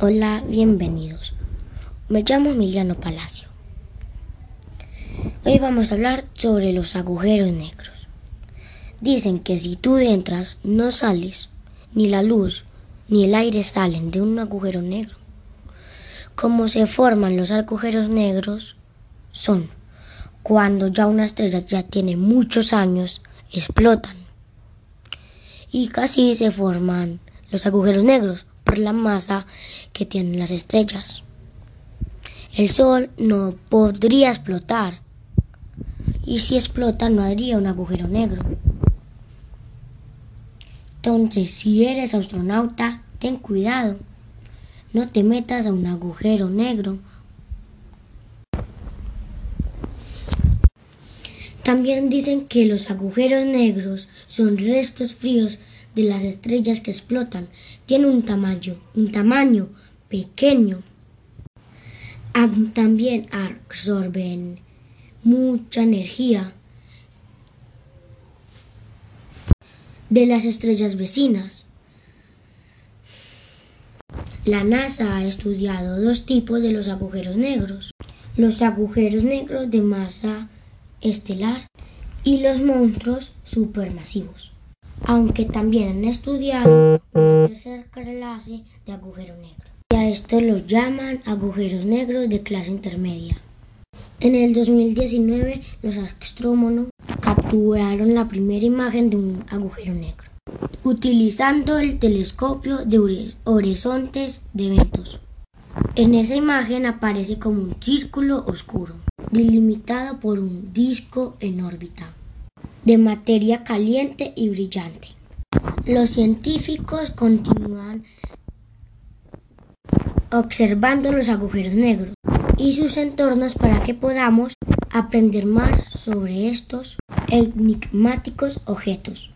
Hola, bienvenidos. Me llamo Emiliano Palacio. Hoy vamos a hablar sobre los agujeros negros. Dicen que si tú entras, no sales, ni la luz ni el aire salen de un agujero negro. Cómo se forman los agujeros negros son cuando ya una estrella ya tiene muchos años, explotan. Y casi se forman los agujeros negros por la masa que tienen las estrellas. El Sol no podría explotar y si explota no haría un agujero negro. Entonces, si eres astronauta, ten cuidado. No te metas a un agujero negro. También dicen que los agujeros negros son restos fríos de las estrellas que explotan tiene un tamaño, un tamaño pequeño. También absorben mucha energía de las estrellas vecinas. La NASA ha estudiado dos tipos de los agujeros negros, los agujeros negros de masa estelar y los monstruos supermasivos aunque también han estudiado una tercera clase de agujero negro. Y a esto los llaman agujeros negros de clase intermedia. En el 2019 los astrónomos capturaron la primera imagen de un agujero negro, utilizando el telescopio de horizontes de eventos. En esa imagen aparece como un círculo oscuro, delimitado por un disco en órbita de materia caliente y brillante. Los científicos continúan observando los agujeros negros y sus entornos para que podamos aprender más sobre estos enigmáticos objetos.